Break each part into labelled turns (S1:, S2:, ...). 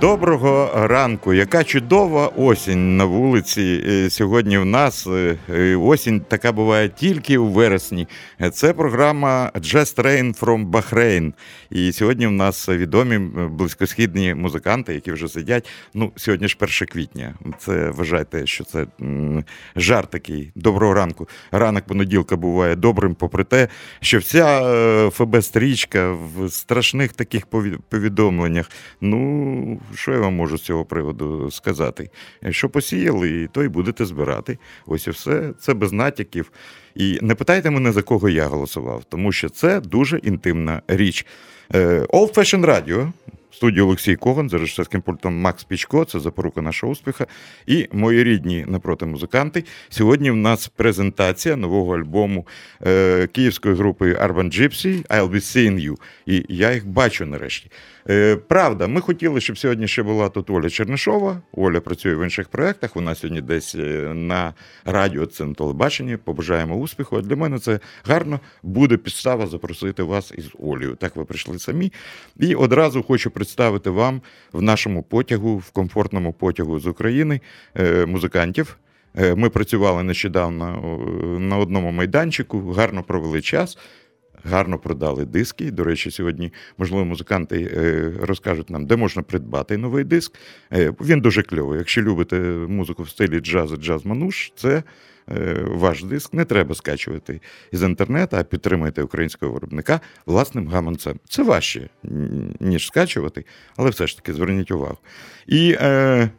S1: Доброго ранку. Яка чудова осінь на вулиці е, сьогодні в нас. Е, е, Осінь така буває тільки у вересні. Це програма Jazz Train from Bahrain. І сьогодні в нас відомі близькосхідні музиканти, які вже сидять. Ну, сьогодні ж 1 квітня. Це вважайте, що це м, жарт такий. Доброго ранку. Ранок понеділка буває добрим, попри те, що вся ФБ-стрічка в страшних таких повідомленнях. Ну, що я вам можу з цього приводу сказати? Що посіяли, то й будете збирати. Ось і все. Це без натяків. І не питайте мене, за кого я голосував, тому що це дуже інтимна річ. Е, Old Fashion Radio, студії Олексій Коган, за режисерським пультом Макс Пічко, це запорука нашого успіха. І мої рідні напроти музиканти. Сьогодні в нас презентація нового альбому е, київської групи Urban Gypsy I'll be seeing you. І я їх бачу нарешті. Е, правда, ми хотіли, щоб сьогодні ще була тут Оля Чернишова. Оля працює в інших проєктах. Вона сьогодні десь е, на радіо, це на телебаченні. Побажаємо успіху. А для мене це гарно. Буде підстава запросити вас із Олею. Так ви прийшли самі. І одразу хочу представити вам в нашому потягу, в комфортному потягу з України е, музикантів. Ми працювали нещодавно на одному майданчику, гарно провели час. Гарно продали диски. До речі, сьогодні, можливо, музиканти е, розкажуть нам, де можна придбати новий диск. Е, Він дуже кльовий. Якщо любите музику в стилі джаз мануш, це е, ваш диск. Не треба скачувати із інтернету, а підтримайте українського виробника власним гаманцем. Це важче, ніж скачувати, але все ж таки зверніть увагу. І е,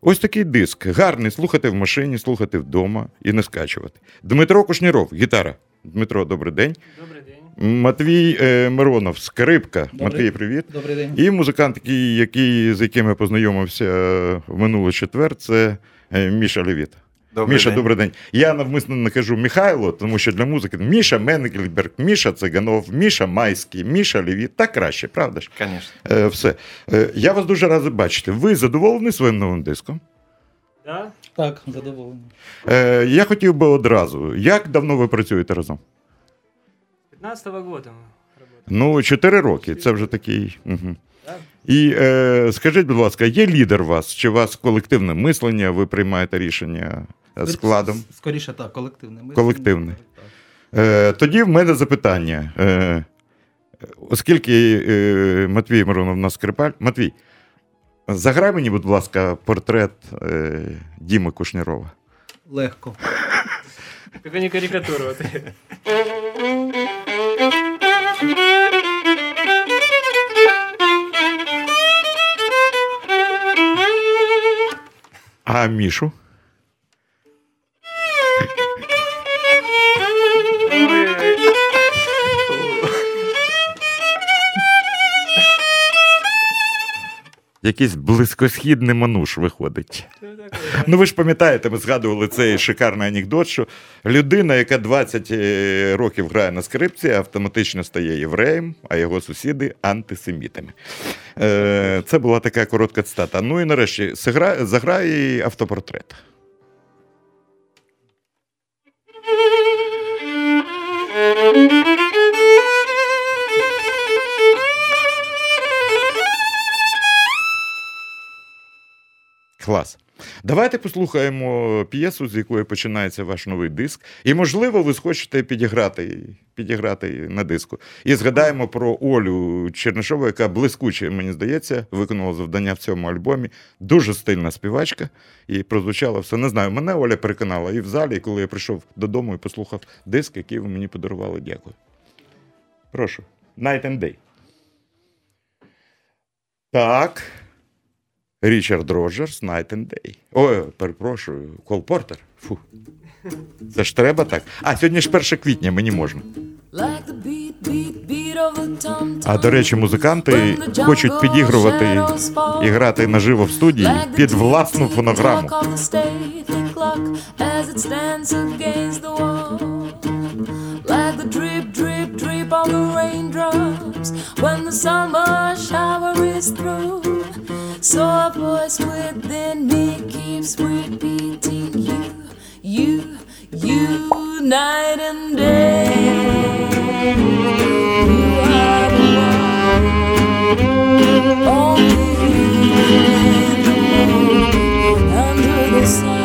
S1: ось такий диск. Гарний слухати в машині, слухати вдома і не скачувати. Дмитро Кушніров, гітара. Дмитро, добрий день.
S2: Добрий день.
S1: Матвій е, Миронов, скрипка.
S2: Добрий.
S1: Матвій, привіт.
S2: Добрий день.
S1: І музикант, який, який, з яким я познайомився е, в минулий четвер, це е, Міша Левіт.
S3: Добрий
S1: Міша,
S3: день.
S1: добрий день. Я навмисно не кажу Михайло, тому що для музики Міша Менгельберг, Міша Циганов, Міша Майський, Міша Левіт. Так краще, правда ж?
S3: Конечно.
S1: Е, все. Е, я вас дуже радий бачити. Ви задоволені своїм новим диском?
S2: Да?
S4: Так, задоволений.
S1: Е, я хотів би одразу. Як давно ви працюєте разом?
S2: 15 года мы работаем.
S1: Ну, чотири роки. Це вже такий. Угу. І е, скажіть, будь ласка, є лідер у вас? Чи у вас колективне мислення, ви приймаєте рішення е, складом?
S4: Скоріше так, колективне. мислення.
S1: Колективне. Е, тоді в мене запитання. Е, оскільки е, Матвій Миронов у нас скрипаль. Матвій, заграй мені, будь ласка, портрет е, Діми Кушнірова.
S4: Легко.
S2: Только не карикатуру.
S1: А Мішу? Якийсь близькосхідний мануш виходить. Ну ви ж пам'ятаєте, ми згадували цей шикарний анекдот, що людина, яка 20 е, років грає на скрипці, автоматично стає євреєм, а його сусіди антисемітами. Е, Це була така коротка цитата. Ну і нарешті заграє автопортрет. Клас. Давайте послухаємо п'єсу, з якої починається ваш новий диск. І, можливо, ви схочете підіграти, підіграти на диску. І згадаємо про Олю Чернишову, яка блискуче, мені здається, виконала завдання в цьому альбомі. Дуже стильна співачка. І прозвучало все. Не знаю, мене Оля переконала і в залі, і коли я прийшов додому і послухав диск, який ви мені подарували. Дякую. Прошу. Night and Day. Так. Річард Роджерс, Night and Day. Ой, перепрошую, Кол Портер. Фу. Це ж треба так. А, сьогодні ж 1 квітня, мені можна.
S3: А до речі, музиканти хочуть підігрувати і грати наживо в студії під власну фонограму. Like the the raindrops when the summer shower is through. So a voice within me keeps repeating you, you, you, night and day. You are the one, only you, under the sun,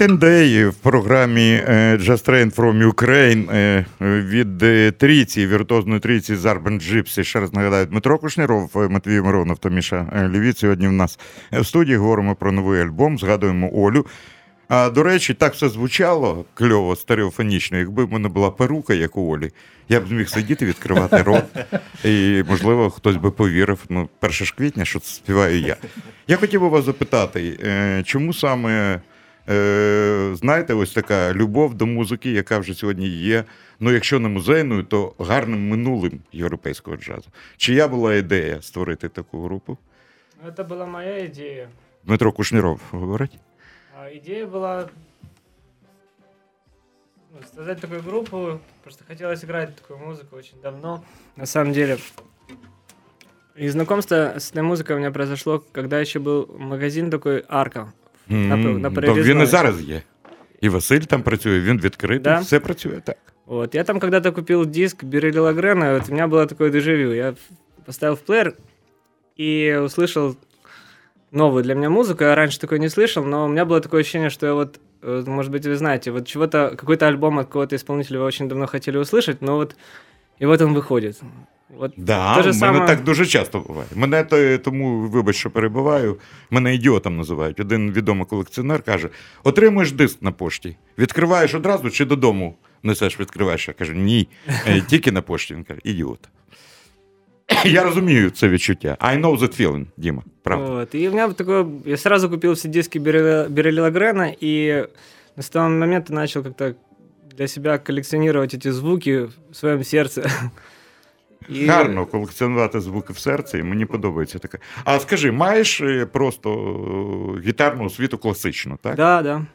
S3: Night Day
S1: в програмі е, Just Train from Ukraine е, від е, трійці, віртуозної трійці з Urban Gypsy. Ще раз нагадаю, Дмитро Кушніров, Матвій Миронов та Міша Лівіт. Сьогодні в нас в студії говоримо про новий альбом, згадуємо Олю. А до речі, так все звучало кльово, стереофонічно. Якби в мене була перука, як у Олі, я б зміг сидіти, відкривати рот, і, можливо, хтось би повірив. Ну, 1 ж квітня, що це співаю я. Я хотів би вас запитати, чому саме, е, знаєте, ось така любов до музики, яка вже сьогодні є, ну, якщо не музейною, то гарним минулим європейського джазу. Чия була ідея створити таку групу?
S2: Ну, Это была моя идея.
S1: Дмитро Кушніров говорить.
S2: А идея была ну, создать такую группу. Просто хотелось играть такую музыку очень давно. На самом деле. И знакомство с этой музыкой у меня произошло, когда еще был магазин такой Арка. На,
S1: М,
S2: на
S1: то він і
S2: Перерізної.
S1: зараз є. І Василь там працює, він відкритий,
S2: Да?
S1: все працює так.
S2: Вот. Я там когда-то купил диск Берели Лагрена, и вот у меня было такое дежавю. Я в- поставил в плеер и услышал новую для меня музыку. Я раньше такой не слышал, но у меня было такое ощущение, что я вот, э, может быть, вы знаете, вот чего-то, какой-то альбом от какого-то исполнителя вы очень давно хотели услышать, но вот и вот он выходит. Вот
S1: Да,
S2: те
S1: в мене
S2: саме-
S1: так дуже часто буває. Мене то, тому, вибач, що перебиваю, мене ідіотом називають. Один відомий колекціонер каже: отримуєш диск на пошті, відкриваєш одразу чи додому несеш, відкриваєш. Я кажу, ні, е, тільки на пошті. Він каже, ідіот. Я розумію це відчуття. I know that feeling, Діма. Правда.
S2: Вот. И у меня такое... Я сразу купил все диски Берели, Берели Лагрена, и с того момента начал как-то для себя коллекционировать эти звуки в своем сердце. И-
S1: Гарно колекціонувати звуки в серці, і мені подобається таке. А скажи, маєш е, просто е, гітарну освіту класичну, так?
S2: Да, да.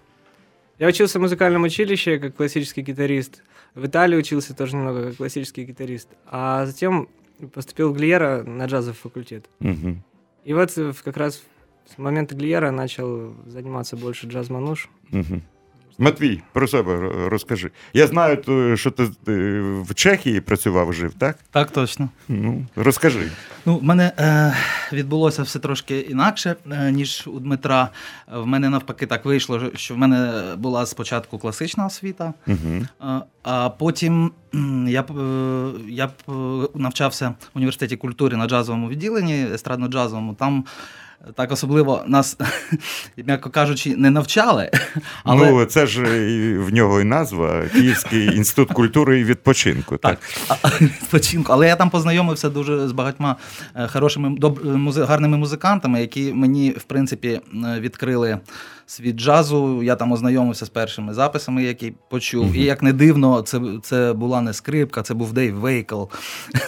S2: Я учился в музыкальном училище как классический гитарист. В Италии учился тоже немного как классический гитарист. А затем поступил в Глиера на джазовый факультет.
S1: Угу.
S2: И вот э, в- как раз с момента Глиера начал заниматься больше джаз-мануш.
S1: Угу. Матвій, про себе розкажи. Я знаю, що ти в Чехії працював, жив, так?
S4: Так точно.
S1: Ну, розкажи.
S4: Ну, в мене е, відбулося все трошки інакше, е, ніж у Дмитра. В мене навпаки так вийшло, що в мене була спочатку класична освіта,
S1: Угу.
S4: е, а потім я, я навчався в університеті культури на джазовому відділенні, естрадно-джазовому. Там так особливо нас, м'яко кажучи, не навчали. Але...
S1: Ну, це ж е, в нього і назва Київський інститут культури і відпочинку. Так.
S4: Так, відпочинку. Але я там познайомився дуже з багатьма е, хорошими доб, гарними музикантами, які мені, в принципі, е, відкрили світ джазу. Я там ознайомився з першими записами, які почув. І як не дивно, це, це була не скрипка, це був Дейв Вейкл.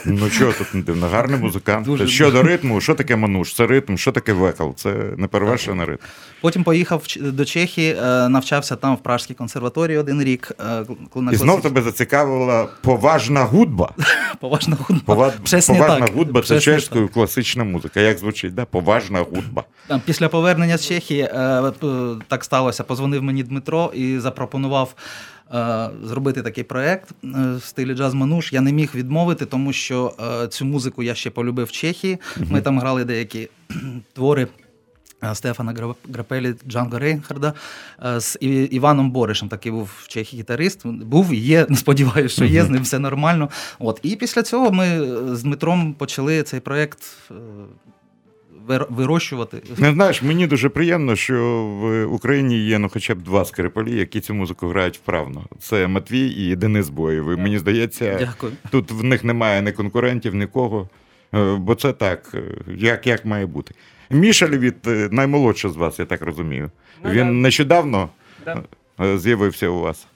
S1: Ну що тут не дивно, гарний музикант.
S4: Дуже-
S1: Щодо ритму, що таке мануш? Це ритм, що таке вокал? Це неперевершений ритм.
S4: Потім поїхав до Чехії, е, навчався там в Пражській консерваторії один рік. е,
S1: І знов тебе зацікавила поважна hudba.
S4: поважна hudba.
S1: Поважна hudba це
S4: Щось
S1: чеською класична музика. Як звучить? Да? Поважна hudba.
S4: Там, після повернення з Чехії е, так сталося. Позвонив мені Дмитро і запропонував е, зробити такий проект е, в стилі джаз мануш. Я не міг відмовити, тому що е, цю музику я ще полюбив в Чехії. Ми там грали деякі твори. Стефана Гра- Грапелі, Джанго Рейнхарда з Іваном Боришем. Такий був в Чехії гітарист. Був і є. Сподіваюся, що є з ним все нормально. От і після цього ми з Дмитром почали цей проект вир- вирощувати.
S1: Не знаєш, мені дуже приємно, що в Україні є ну, хоча б два скрипалі, які цю музику грають вправно. Це Матвій і Денис Боєв. І Мені здається,
S4: Дякую.
S1: тут в них немає ні конкурентів, нікого. Е, Бо це так, е, як, як має бути. Міша Левіт е, наймолодший з вас, я так розумію.
S2: Ну,
S1: Він
S2: да.
S1: нещодавно
S2: Да.
S1: з'явився у вас.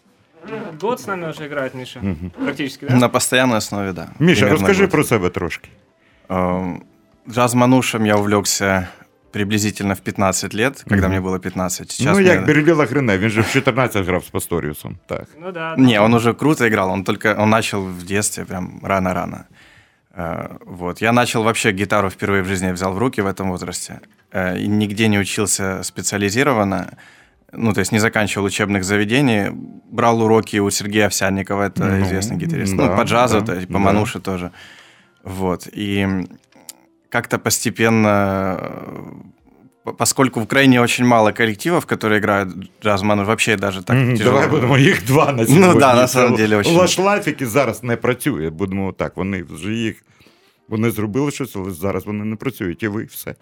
S2: Год с нами уже играет Миша.
S1: Мгм.
S2: Практически, да?
S5: На постоянной основе, да.
S1: Міша,
S5: Примерно
S1: розкажи
S5: год.
S1: про себе трошки.
S5: Эм, Джаз-манушем я увлекся приблизительно в 15 лет, когда
S1: Мгм.
S5: мне было 15. Сейчас
S1: ну,
S5: мне-
S1: як Береліла Грине, він же в 14 грав з Пасторіусом. Так.
S2: Ну да. да.
S5: Не, он уже круто играл, он только он начал в детстве, прям рано-рано. Э, Вот. Я начал вообще гитару впервые в жизни я взял в руки в этом возрасте. Э, И нигде не учился специализированно. Ну, то есть не заканчивал учебных заведений. Брал уроки у Сергея Овсянникова, это
S1: Ну,
S5: известный гитарист.
S1: да,
S5: ну, по джазу,
S1: да,
S5: то есть по
S1: да.
S5: мануше тоже. Вот. И как-то постепенно э, по- поскольку в Украине очень мало коллективов, которые играют джаз мануш, вообще даже так
S1: Мгм,
S5: тяжело.
S1: Давай будемо їх два на сьогодні.
S5: Ну да, на
S1: Це
S5: самом деле, очень.
S1: Лашлайф, який зараз не працює, будемо так. Вони вже їх. Вони зробили щось, але зараз вони не працюють, і ви все.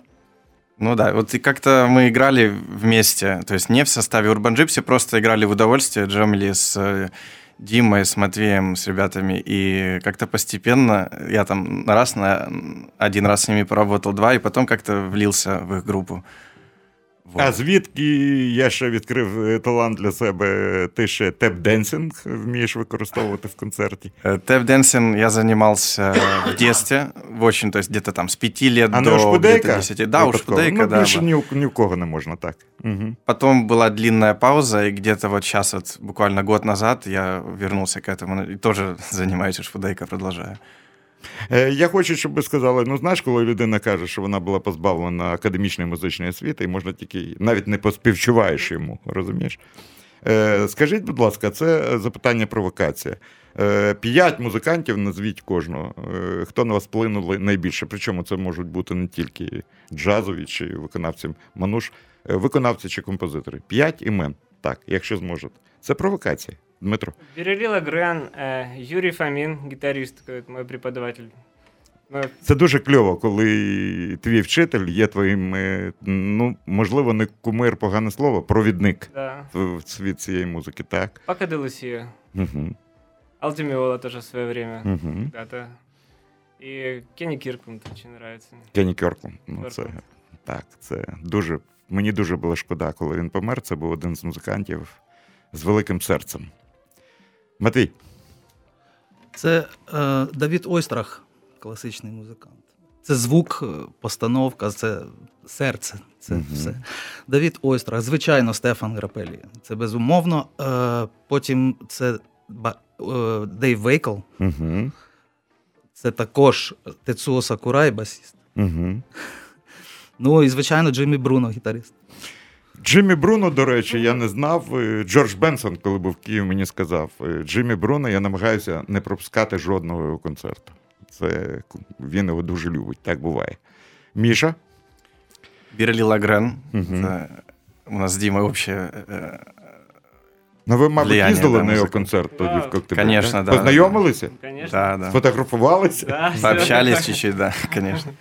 S5: Ну да, вот и как-то мы играли вместе, то есть не в составе Urban Gypsy, просто играли в удовольствие, джемли с э, Димой, с Матвеем, с ребятами, и как-то постепенно, я там раз, на один раз с ними поработал, два, и потом как-то влился в их группу. Вот.
S1: А звідки я ще відкрив е, талант для себе, ти ще теп-денсинг вмієш використовувати в концерті.
S5: Э, Тэп-дэнсин я занимался в детстве, в очень, то есть где-то там с пяти лет
S1: А не
S5: до
S1: ушпудейка?
S5: где-то 10. Да,
S1: Випадково?
S5: ушпудейка,
S1: ну,
S5: да.
S1: Більше
S5: была.
S1: ні, у- ні в кого не можна так. Угу.
S5: Потом была длинная пауза, и где-то вот сейчас, вот буквально год назад, я вернулся к этому, и тоже занимаюсь ушпудейка, продолжаю.
S1: Е, Я хочу, щоб ви сказали: ну знаєш, коли людина каже, що вона була позбавлена академічної музичної освіти, і можна тільки навіть не поспівчуваєш йому, розумієш? Е, Скажіть, будь ласка, це запитання провокація. Е, П'ять музикантів назвіть кожного. Хто на вас вплинули найбільше? Причому це можуть бути не тільки джазові чи виконавці мануш, виконавці чи композитори. П'ять імен. Так, якщо зможете. Це провокація. Дмитро.
S2: Берели Лагрен, э, Юрий Фомин, гитарист, такой вот мой преподаватель.
S1: Це дуже кльово, коли твій вчитель є твоїм, е, ну, можливо, не кумир, погане слово, провідник
S2: да.
S1: в світ цієї музики, так?
S2: Пака де.
S1: Угу.
S2: Алтимиола тоже в свое время.
S1: Угу.
S2: Когда-то. И Кенни Киркман очень.
S1: Кенні Кьоркун. Ну, це, так, це дуже. Мені дуже було шкода, коли він помер. Це був один з музикантів з великим серцем. Матвій,
S4: Це е, Давід Ойстрах, класичний музикант. Це звук, е, постановка, це серце. Це
S1: Мгм.
S4: все. Давід Ойстрах, звичайно, Стефан Грапелі. Це безумовно. Е, потім це Ба- е, Дейв Вейкл,
S1: угу.
S4: це також Тецуо Сакурай, басіст.
S1: Угу.
S4: Ну і, звичайно, Джиммі Бруно, гітарист.
S1: Джиммі Бруно, до речі, я не знав. Е, Джордж Бенсон, коли був в Києві, мені сказав: е, Джиммі Бруно, я намагаюся не пропускати жодного його концерту. Це він його дуже любить, так буває. Міша?
S5: Бирли Лагрен,
S1: Мгм.
S5: это у нас с Димой общее э,
S1: Ну, ви, мабуть,
S5: Влияння,
S1: їздили
S5: да,
S1: на його
S5: музики.
S1: концерт тоді
S2: Да.
S1: в Коктебелі?
S5: Конечно,
S1: так?
S5: да.
S1: Познайомилися?
S2: Конечно.
S5: Да, да.
S1: Сфотографувалися?
S2: Да, всё.
S5: Пообщались чуть-чуть, да, конечно.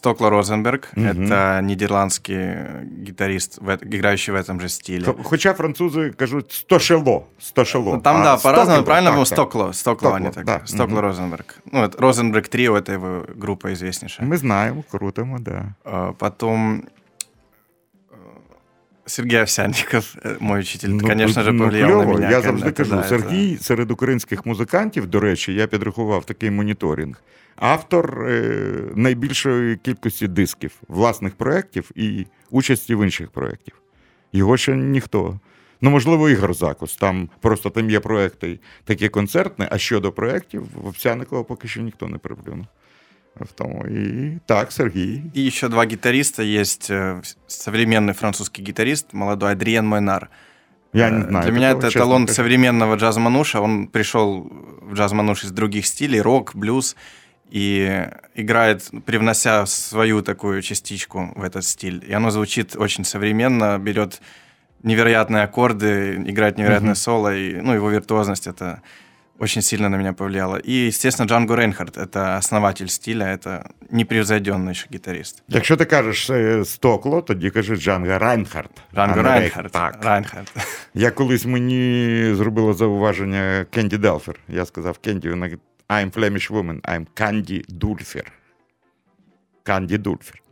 S5: Э, Стокла Розенберг
S1: Мгм.
S5: это нидерландский гитарист, в эт- играющий в этом же стиле.
S1: Хо- Хоча французи кажуть стошело. стошело.
S5: Ну, Там,
S1: А
S5: да, по-разному,
S1: Стокело,
S5: правильно,
S1: так,
S5: ну,
S1: так.
S5: Стокло, Стокло,
S1: Стокло,
S5: они так,
S1: да,
S5: Стокло
S1: мгм.
S5: Розенберг. Ну, это Розенберг Трио, это его группа известнейшая.
S1: Ми знаємо, крутимо, да.
S5: А, Потом э, Сергей Овсянников, э, мой учитель, конечно же,
S1: ну,
S5: повлиял
S1: кльово.
S5: на меня.
S1: Я
S5: конечно,
S1: завжди
S5: это
S1: кажу,
S5: да, это-
S1: Сергій серед українських музикантів, до речі, я підрахував такий моніторинг. Автор е, найбільшої кількості дисків, власних проєктів і участі в інших проєктів. Його ще ніхто. Ну, можливо, Ігор Закус. Там просто там є проекти такі концертні, а щодо проєктів, Овсяникова поки що ніхто не приплюнув. В тому. І так, Сергій.
S5: И еще два гитариста есть. э, Современный французский гитарист, молодой Адриен Мойнар.
S1: Я не
S5: Э,
S1: знаю.
S5: Для меня это эталон
S1: кажучи.
S5: современного джаз-мануша. Он пришел в джаз-мануш из других стилей, рок, блюз, и играет, привнося свою такую частичку в этот стиль. И оно звучит очень современно, берет невероятные аккорды, играет невероятное
S1: Мгм.
S5: соло, и, ну, его виртуозность это очень сильно на меня повлияло. И, естественно, Джанго Рейнхард — это основатель стиля, это непревзойденный еще гитарист.
S1: Якщо ти кажеш е, Стокло, тоді кажи Джанга Райнхард.
S5: Джанго
S1: а не
S5: Рейнхард.
S1: Так.
S5: Рейнхард.
S1: Я колись мені зробила зауваження Кенді Делфер. Я сказав Кенді, вона говорить, I'm Flemish woman, I'm Канді Дульфер. Канді Дульфер.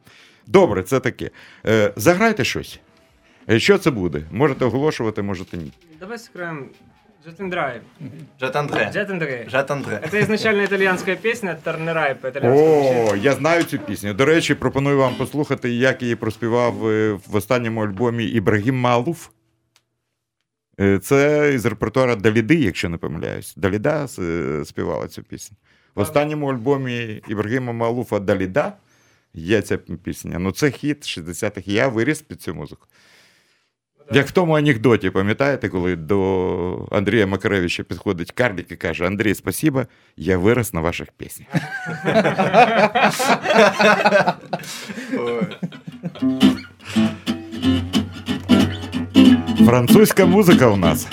S1: Добре, це таке. Е, заграйте щось. Е, Що це буде? Можете оголошувати, можете ні.
S2: Давай сыграем Jet and Drive.
S5: Жет Андре.
S2: Jet and Drive.
S5: Жет Андре.
S2: Это изначально итальянская песня Торнерай по итальянскому.
S1: О, я знаю цю пісню. До речі, пропоную вам послухати, як її проспівав е, в останньому альбомі Ібрагім Малуф. Е, Це із репертуара Даліди, якщо не помиляюсь. Даліда е, співала цю пісню. В останньому альбомі Ібрагіма Малуфа Даліда є ця пісня. Ну, це хіт 60-х. Я виріс під цю музику. Як в тому анекдоті, пам'ятаєте, коли до Андрія Макаревича підходить Карлік і каже: Андрій, спасибо, я вирос на ваших піснях. Французька музика у нас.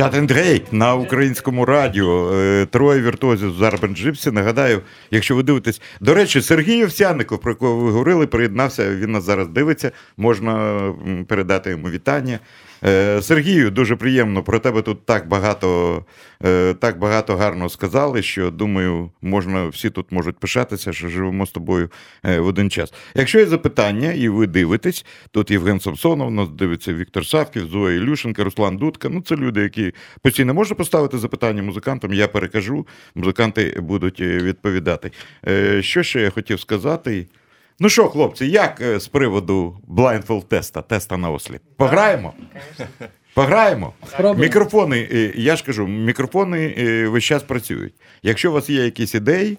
S1: Jazz Train на українському радіо. Е, Троє віртуозів з Urban Gypsy. Нагадаю, якщо ви дивитесь. До речі, Сергій Овсяников, про кого ви говорили, приєднався. Він нас зараз дивиться. Можна передати йому вітання. Е, Сергію, дуже приємно. Про тебе тут так багато, е, так багато гарно сказали, що думаю, можна всі тут можуть пишатися, що живемо з тобою е, в один час. Якщо є запитання, і ви дивитесь, тут Євген Самсонов, нас дивиться Віктор Савків, Зоя Ілюшенка, Руслан Дудка. Ну, це люди, які постійно можна поставити запитання музикантам. Я перекажу, музиканти будуть відповідати. Що ще я хотів сказати? Ну що, хлопці, як е, з приводу blindfold теста, теста на осліп? Пограємо? Пограємо. Мікрофони, е, я ж кажу, мікрофони е, весь час працюють. Якщо у вас є якісь ідеї,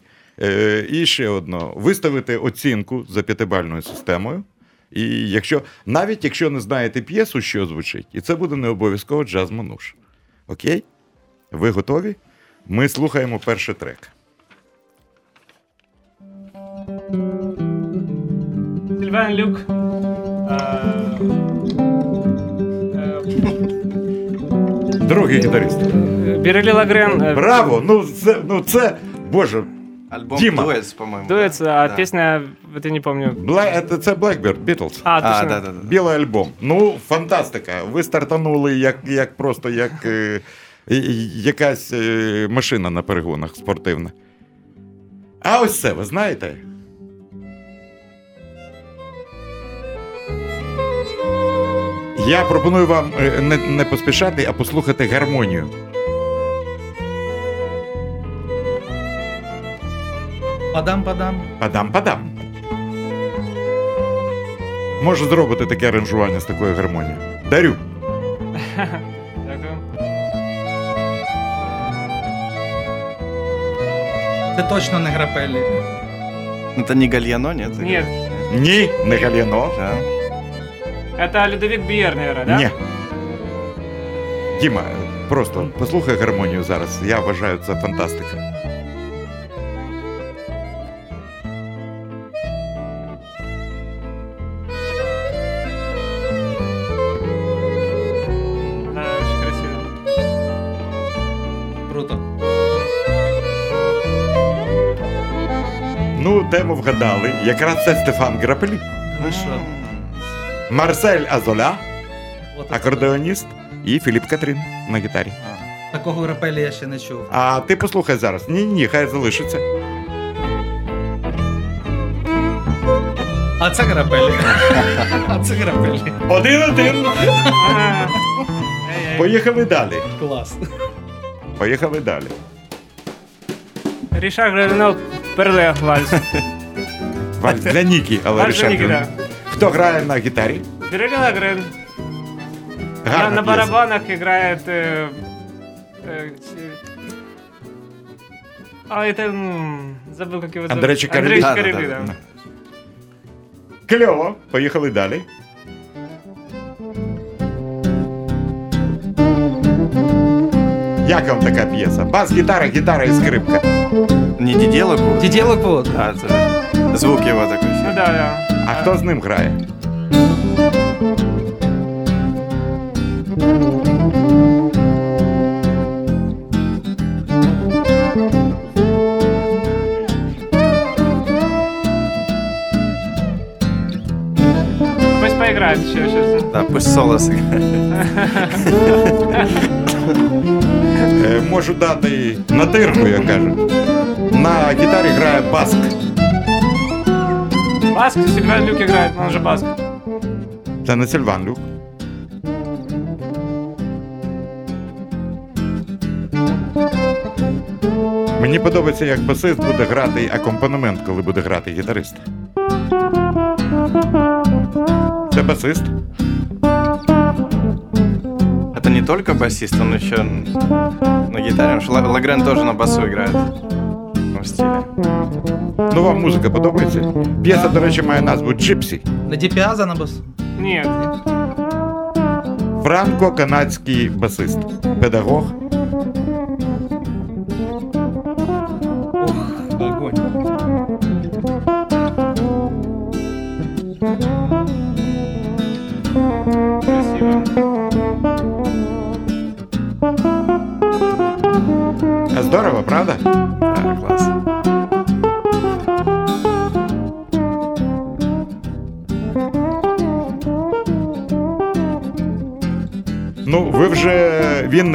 S1: і ще одно, виставити оцінку за п'ятибальною системою. І якщо, навіть якщо не знаєте п'єсу, що звучить, і це буде не обов'язково джаз мануш. Окей? Ви готові? Ми слухаємо перший трек.
S2: Сильван Люк. е,
S1: Другий гітарист.
S2: Бірелі Лагрен. е,
S1: Браво! Ну це, ну це, боже,
S5: Альбом
S1: Дима.
S5: Дуэтс, по-моему.
S2: Дуется,
S5: да?
S2: а
S5: Да.
S2: песня, это не помню.
S1: Бла... Це, це Blackbird, Beatles.
S2: А,
S5: А, да, да, да.
S1: Білий альбом. Ну, фантастика. Ви стартанули як, як просто як е, якась е, машина на перегонах спортивна. А ось це, ви знаєте? Я пропоную вам е, не, не поспішати, а послухати гармонію.
S4: Падам-падам.
S1: Падам-падам. Може зробити таке аранжування з такою гармонією. Дарю.
S2: Дякую.
S4: Це точно не грапелі.
S5: Это не Гальяно, нет?
S2: Нет,
S1: Ні, не галяно.
S5: Да.
S2: Это Людовик Биер, наверное, да?
S1: Ні. Діма, просто послухай гармонію зараз. Я вважаю, це фантастика.
S2: Да, очень красиво.
S4: Круто.
S1: Ну, тему вгадали. Якраз це Стефан Грапелі.
S4: Ви що?
S1: Марсель Азоля, акордеоніст, і Філіп Катрін на гітарі.
S4: Такого грапелі я ще не чув.
S1: А ти послухай зараз. Ні, ні, хай залишиться.
S4: А це грапелі. А це грапелі.
S1: Один-один. Поїхали далі.
S4: Клас.
S1: Поїхали далі.
S2: Ришар Гравинов, Перле, вальс.
S1: Вальс для Нікі, але
S2: Вальс
S1: Грин.
S2: да.
S1: Хто грає на гітарі?
S2: Бирели Лагрен. На,
S1: Гарна
S2: на
S1: п'єса.
S2: барабанах играет... э, э, ч- а, это... м, забыл, как его зовут.
S1: Андрей Чикарелли?
S2: Андрей
S5: Да, да,
S2: Чикарелли,
S5: да,
S2: да.
S1: Кльово. Поїхали далі. Як вам така п'єса? Бас, гітара, гітара і скрипка.
S5: Не Диделок?
S4: Дідєлок вот.
S5: А, это звук его такой.
S2: Ну да, да.
S1: А хто з ним грає?
S2: Пусть поиграет еще сейчас.
S5: Да, пусть соло сыграет.
S1: Е, можу дати натирку, я кажу. На гітарі грає баск.
S2: Баск, Сильван Люк играет, но он же Баск.
S1: Це не Сильван Люк. Мені подобається, як басист буде грати акомпанемент, коли буде грати гітарист. Це басист.
S5: Это не только басист, он еще на гитаре. Лагрен тоже на басу играет. Ну,
S1: вам музика подобається? П'єса, до речі, має назву Джипсі.
S4: Не Діпіаза на бас.
S2: Ні.
S1: Франко-канадський басист, педагог.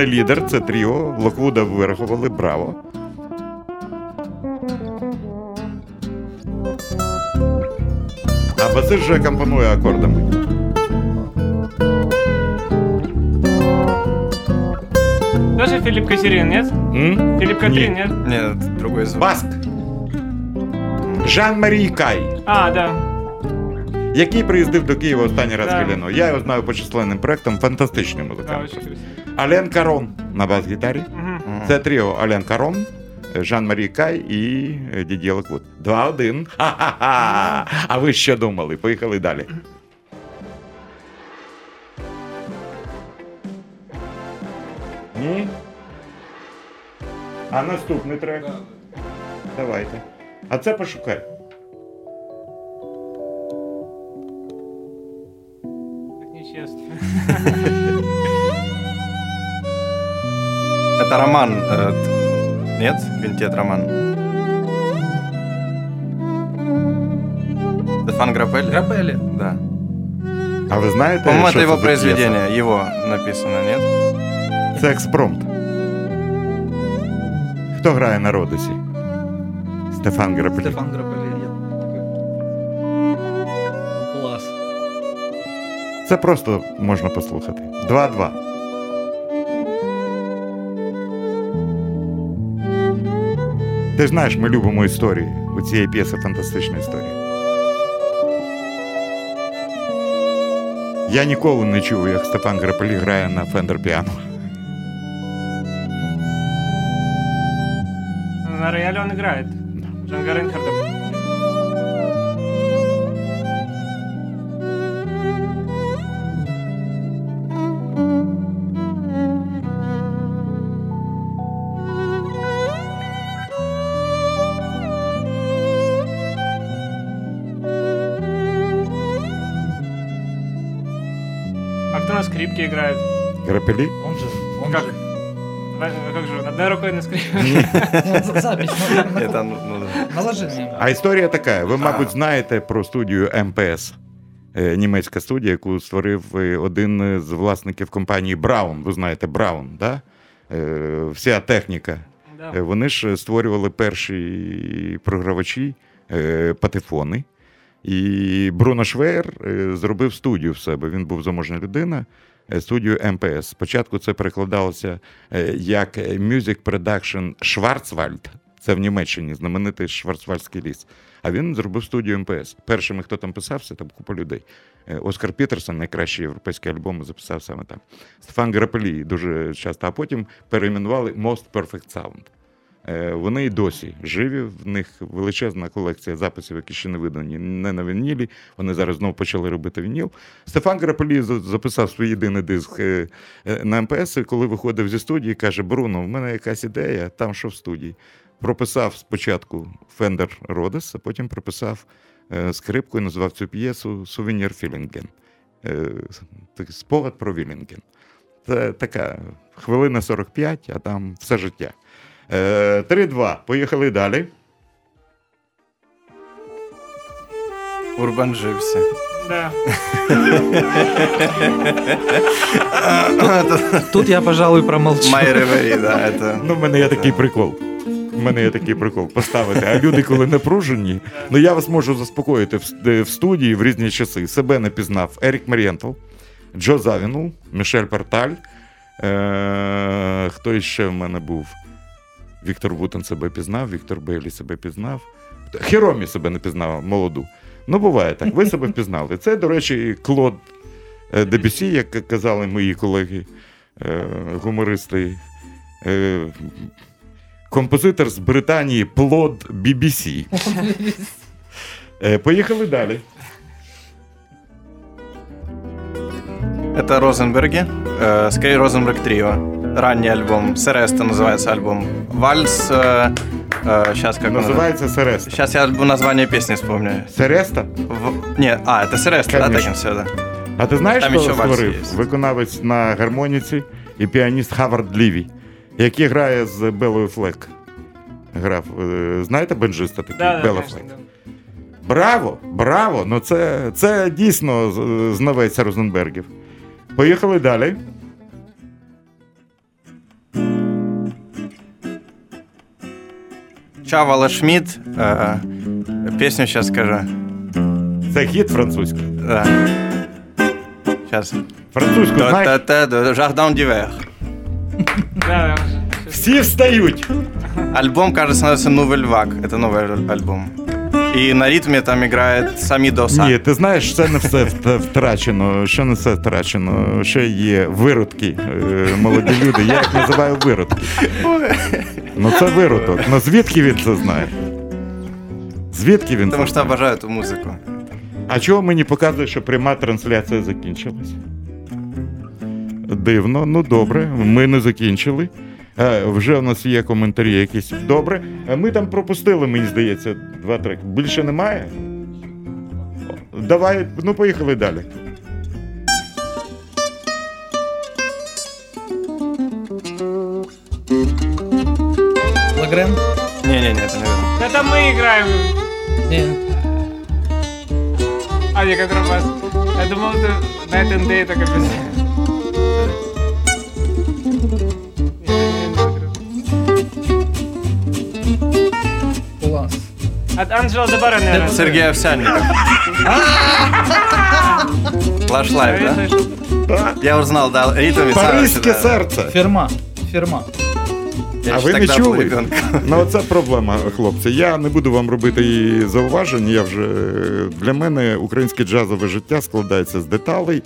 S1: Лідер, це тріо. Локвуда вирахували, браво. А басист же акомпанує акордами.
S2: Тоже Филипп Катерин, нет?
S1: М?
S2: Филипп Катрин,
S1: Ні.
S2: нет?
S5: Нет, другой звук.
S1: Баск. Жан-Марій Кай,
S2: А, да.
S1: який приїздив до Києва останній раз
S2: Да.
S1: Гелену. Я його знаю по численним проектам, фантастичний
S2: Да,
S1: музикант.
S2: очень красиво.
S1: Ален Карон на бас-гітарі.
S2: Мгм.
S1: Це тріо Ален Карон, Жан-Марі Кай і Дід'є Леквуд. Два-один. Ха-ха-ха. А ви що думали? Поїхали далі. Ні? А наступний трек? Давайте. А це пошукай.
S2: Так
S5: это роман. Э, нет? винтет роман. Стефан Грапелли?
S4: Грапелли.
S5: Да.
S1: А вы знаете,
S5: По-моему, это его произведение, пьеса? его написано, нет?
S1: Це експромт. Хто грає на Родосі? Стефан Грапелі.
S4: Стефан Грабели, я такой. Класс.
S1: Це просто можно послухати. 2-2. Ти ж знаєш, ми любимо історії. У цієї п'єси фантастична історія. Я ніколи не чув, як Стефан Грапелі грає на Фендер Піано.
S2: На рояле он играет. Джанго Рейнхардом. на скрипке играет?
S1: Грапелі?
S4: Он же, он
S2: Как?
S4: же.
S2: Как же, одной рукой на скрипке?
S4: Ну, за- запись, ну,
S5: ну.
S1: А історія така: ви, мабуть, знаєте про студію МПС, е, німецька студія, яку створив е, один з власників компанії Браун. Ви знаєте, Браун, да? Е, Вся техніка.
S2: Да.
S1: Вони ж створювали перші програвачі, е, патефони. І Бруно Швейер е, зробив студію в себе. Він був заможна людина. е, Студію МПС. Спочатку це перекладалося е, як Music Production Schwarzwald. Це в Німеччині знаменитий Шварцвальдський ліс. А він зробив студію МПС. Першими, хто там писався, там купа людей. Оскар Пітерсон, найкращий європейський альбом, записав саме там. Стефан Грапелі дуже часто, а потім перейменували Most Perfect Sound. Е, Вони і досі живі. В них величезна колекція записів, які ще не видані не на вінілі. Вони зараз знову почали робити вініл. Стефан Грапелі за- записав свій єдиний диск е, е, на МПС, і коли виходив зі студії, каже: Бруно, в мене якась ідея, там що в студії. Прописав спочатку Fender Rhodes, а потім прописав скрипку і назвав цю п'єсу Сувенір Філінген. Спогад про Вілінген. Це така хвилина 45, а там все життя. Е, 3-2. Поїхали далі.
S5: Урбан.
S2: Да.
S4: Тут я, пожалуй, промолчу.
S5: Май Ревери, да, это...
S1: Ну, в мене є такий прикол. У мене є такий прикол поставити. А люди, коли напружені, ну я вас можу заспокоїти в, в студії в різні часи. Себе не пізнав Ерік Марієнтл, Джо Завінул, Мішель Порталь. Е- хто іще в мене був? Віктор Вутен себе пізнав, Віктор Бейлі себе пізнав. Хіромі себе не пізнав, молоду. Ну, буває так. Ви себе впізнали. Це, до речі, Клод е, Дебюсі, як казали мої колеги, е, гумористи. Е, композитор з Британії Плод BBC. Поїхали далі.
S5: Это Розенберги. Скорее Розенберг Трио. Ранний альбом. Сереста называется альбом. Вальс. э, э, сейчас как он
S1: Називається Сереста.
S5: Сейчас я альбом- название песни вспомню.
S1: Сереста?
S5: В- Не, а, это Сереста, да,
S1: Конечно.
S5: таким все, да.
S1: А ти знаєш,
S5: Там
S1: хто
S5: ще вальс
S1: створив?
S5: є.
S1: Виконавець на гармоніці і піаніст Хавард Ліві, який грає з Белою Флек. Грав. е, Знаєте бенджиста такий?
S2: Да, да,
S1: Бела
S2: конечно,
S1: Флек.
S2: да.
S1: Браво! Браво! Ну це, це дійсно з- знавець Розенбергів. Поїхали далі.
S5: Чавала Шмидт. э, песню сейчас скажу.
S1: Це хіт французький.
S5: Да. Сейчас.
S1: Французьку знаєш?
S5: Жардин Дивер.
S2: Да, да.
S1: Всі встають.
S5: Альбом, кажется, называется Nouvelle Vague. Это новый аль- альбом. И на ритме там играет Сами Доса.
S1: Ні, ти знаєш, це не все втрачено. Що не все втрачено? Ще є виродки, е, молоді люди. Я їх називаю виродки. Ну це виродок. Ну звідки він це знає? Звідки він
S5: что
S1: знає?
S5: обожаю эту музыку.
S1: А чого мені показує, що пряма трансляція закінчилась? Дивно, ну добре, ми не закінчили. Е, вже у нас є коментарі якісь. Добре. Е, Ми там пропустили, мені здається, два треки. Більше немає? Давай, ну поїхали далі.
S4: Лагрен?
S5: Не-не-не, это не верно.
S2: Это мы играем.
S4: Ні.
S2: А, не контрабас. Я думал, ты Night and Day только без... От Анджела Дебара, наверное.
S5: Сергей Овсянников. Лаш Лайв, да? Я узнал, да, ритм и
S1: Паризьке серце.
S4: Фірма. Фірма.
S5: Я
S1: А ви не чули? Ну, це проблема, хлопці. Я не буду вам робити і зауважень. Я вже для мене українське джазове життя складається з деталей.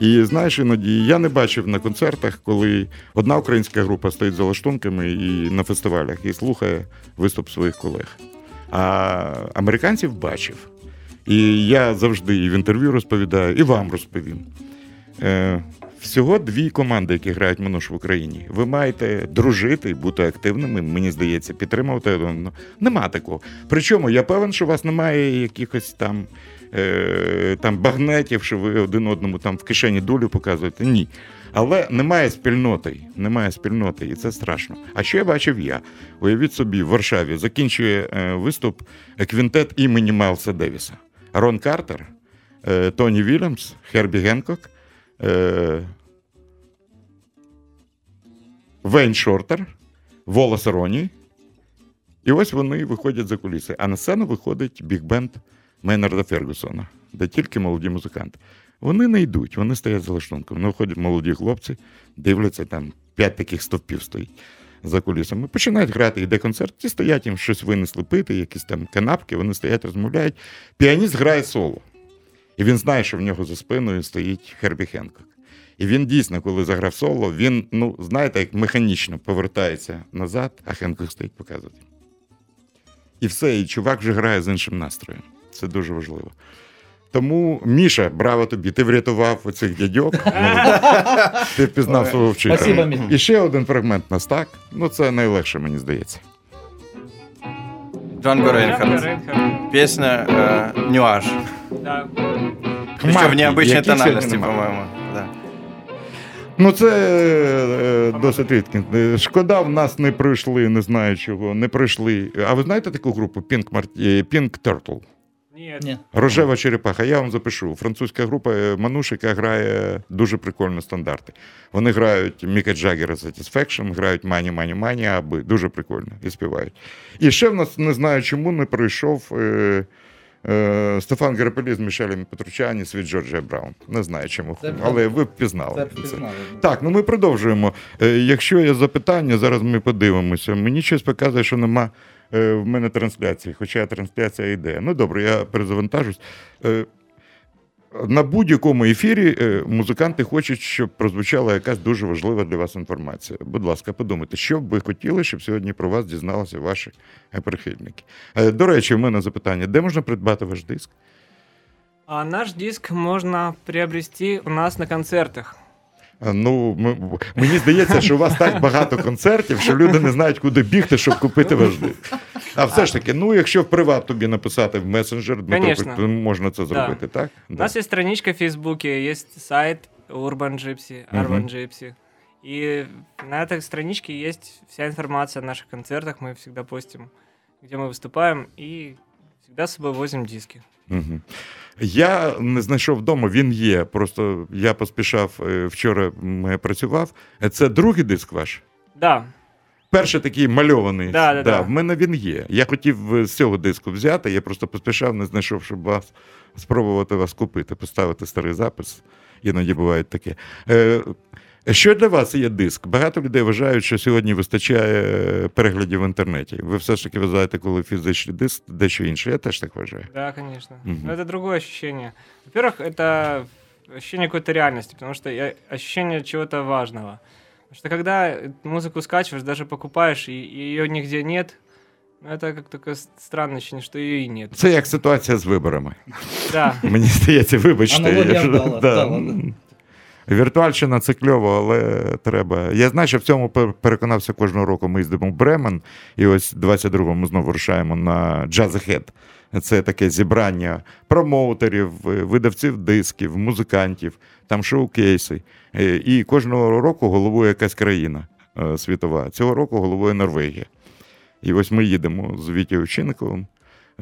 S1: І знаєш, іноді я не бачив на концертах, коли одна українська група стоїть за лаштунками і на фестивалях і слухає виступ своїх колег. А американців бачив. І я завжди і в інтерв'ю розповідаю, і вам розповім. Е, всього дві команди, які грають Мануш в Україні. Ви маєте дружити, бути активними, мені здається, підтримувати. Нема такого. Причому я певен, що у вас немає якихось там, е, там багнетів, що ви один одному там в кишені долю показуєте. Ні. Але немає спільноти. Немає спільноти, і це страшно. А що я бачив я? Уявіть собі, в Варшаві закінчує е, виступ квінтет імені Майлса Девіса. Рон Картер, е, Тоні Вільямс, Хербі Генкок, е, Вейн Шортер, Волос Роні. І ось вони виходять за куліси. А на сцену виходить бік-бенд Мейнарда Фергусона, де тільки молоді музиканти. Вони не йдуть, вони стоять за лаштунком. Вони виходять молоді хлопці, дивляться, там п'ять таких стовпів стоїть за кулісами. Починають грати, йде концерт, ті стоять, їм щось винесли пити, якісь там канапки, вони стоять, розмовляють. Піаніст грає соло. І він знає, що в нього за спиною стоїть Хербі Хенкок. І він дійсно, коли заграв соло, він, ну, знаєте, як механічно повертається назад, а Хенкок стоїть показувати. І все, і чувак вже грає з іншим настроєм. Це дуже важливо. Тому, Міша, браво тобі, ти врятував оцих дядьок. Ну, ти впізнав свого
S4: Спасибо,
S1: вчителя. І ще один фрагмент нас так. Ну, це найлегше, мені здається.
S5: Джанго Рейнхард. Песня э, «Нюаж».
S2: Да.
S5: Причем в
S1: нема?
S5: по-моему. Да.
S1: Ну, це е, досить рідко. Е, Шкода, в нас не пройшли, не знаю чого, не пройшли. А ви знаєте таку групу Pink, Mart... е, Pink Turtle?
S2: Нет.
S4: Ні.
S1: Рожева черепаха. Я вам запишу. Французька група е, Мануш, яка грає дуже прикольні стандарти. Вони грають Міка Джаггера Satisfaction, грають Money Money Money, аби дуже прикольно і співають. І ще в нас не знаю, чому не пройшов. Е... е, Стефан Герапелі з Мішелем Петручані, світ Джорджія Браун. Не знаю чому,
S4: Це
S1: але ви б пізнали.
S4: Це
S1: це.
S4: впізнали.
S1: Так, ну ми продовжуємо. Е, Якщо є запитання, зараз ми подивимося. Мені щось показує, що нема в мене трансляції, хоча трансляція йде. Ну добре, я перезавантажусь. Е, На будь-якому ефірі е, музиканти хочуть, щоб прозвучала якась дуже важлива для вас інформація. Будь ласка, подумайте, що б ви хотіли, щоб сьогодні про вас дізналися ваші е, прихильники. Е, До речі, в мене запитання: де можна придбати ваш диск?
S2: А наш диск можно приобрести у нас на концертах.
S1: А, Ну, м- мені здається, що у вас так багато концертів, що люди не знають, куди бігти, щоб купити ваш диск. А все ж таки, ну якщо в приват тобі написати в месенджер, Дмитро,
S2: Конечно.
S1: то можна це зробити, так?
S2: У нас есть страничка в Фейсбуке, есть сайт Urban Gypsy, Urban Gypsy. И на этой страничке есть вся информация о наших концертах. Мы всегда постим, где мы выступаем, и всегда с собой возим диски.
S1: Угу. Я не знайшов вдома, він є. Просто я поспішав е, вчора працював. Е, Це другий диск ваш?
S2: Да,
S1: Перший такий мальований.
S2: Да, да, да.
S1: В мене він є. Я хотів е, з цього диску взяти, я просто поспішав, не знайшов, щоб вас спробувати вас купити, поставити старий запис. Іноді буває таке. Е, що для вас є диск? Багато людей вважають, що сьогодні вистачає е, переглядів в інтернеті. Ви все ж таки вважаєте, коли фізичний диск, дещо інше. Я теж так вважаю.
S2: да, конечно.
S1: Мгм.
S2: Но это другое ощущение. Во-первых, это ощущение какой-то реальности, потому что я- ощущение чего-то важного. Потому что когда музыку скачиваешь, даже покупаешь, и, ее нигде нет, ну, это как такое с- странное ощущение, что ее и нет.
S1: Це як ситуація з виборами.
S2: Да.
S1: Мені здається, вибачте.
S4: Аналогія
S1: я ж-
S4: вдала,
S1: да.
S4: вдала, да.
S1: Віртуальщина це кльово, але треба. Я знаю, що в цьому переконався кожного року. Ми їздимо в Бремен, і ось 22-го ми знову рушаємо на Jazz Ahead. Це таке зібрання промоутерів, видавців дисків, музикантів, там шоу-кейси. Е, І кожного року головує якась країна е, світова. Цього року головує Норвегія. І ось ми їдемо з Вітєю Чинниковим.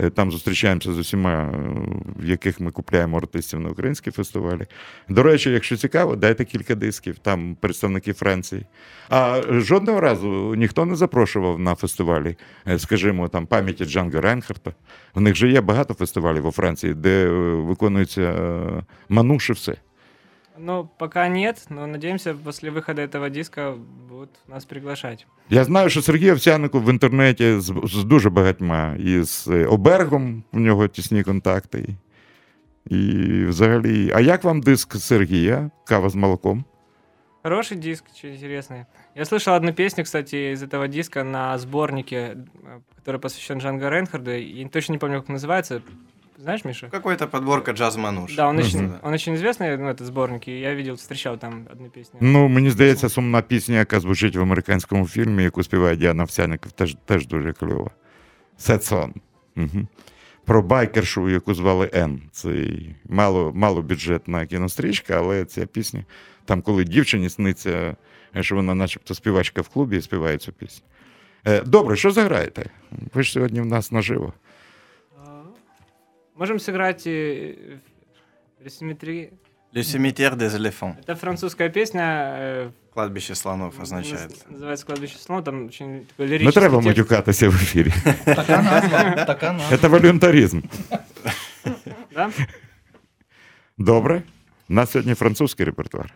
S1: Е, Там зустрічаємося з усіма, е, в яких ми купляємо артистів на українські фестивалі. До речі, якщо цікаво, дайте кілька дисків, там представники Франції. А жодного разу ніхто не запрошував на фестивалі, е, скажімо, там пам'яті Джанго Ренхарта. В них же є багато фестивалів у Франції, де виконується мануше все.
S2: Ну, пока нет, но надеемся, после выхода этого диска будут нас приглашать.
S1: Я знаю, що Сергій Овсянику в інтернеті з, з дуже багатьма. І з е, Обергом у нього тісні контакти. І взагалі. А як вам диск Сергія? Кава з молоком?
S2: Хороший диск, очень интересный. Я слышал одну песню, кстати, из этого диска на сборнике, э, который посвящен Джанго Рейнхарду. И точно не помню, как он называется. Знаешь, Миша?
S5: Какая-то подборка джаз мануш.
S2: Да, он очень, он очень известный, ну, этот сборник, и я видел, встречал там одну песню.
S1: Ну, мені здається, сумна пісня, яка звучить в американському фільмі, яку співає Діана Овсяников, теж, теж дуже кльова. Song. Угу. Про байкершу, яку звали Ен. Це мало, малобюджетна кінострічка, але ця пісня, там, коли дівчині сниться, що вона начебто співачка в клубі і співає цю пісню. Е, Добре, що заграєте? Ви ж сьогодні в нас наживо.
S2: А, Можем сыграть э, Ресиметри.
S5: Le cimetière des éléphants.
S2: Это французская песня, э,
S5: Кладбище слонов означает.
S2: наз- называется «Кладбище слонов», там очень такой
S1: Не
S2: лирический
S1: треба
S2: текст.
S1: матюкатися в ефірі.
S4: Така назва. Така назва.
S1: Це волюнтаризм.
S2: Да?
S1: Добре. У нас сьогодні французький репертуар.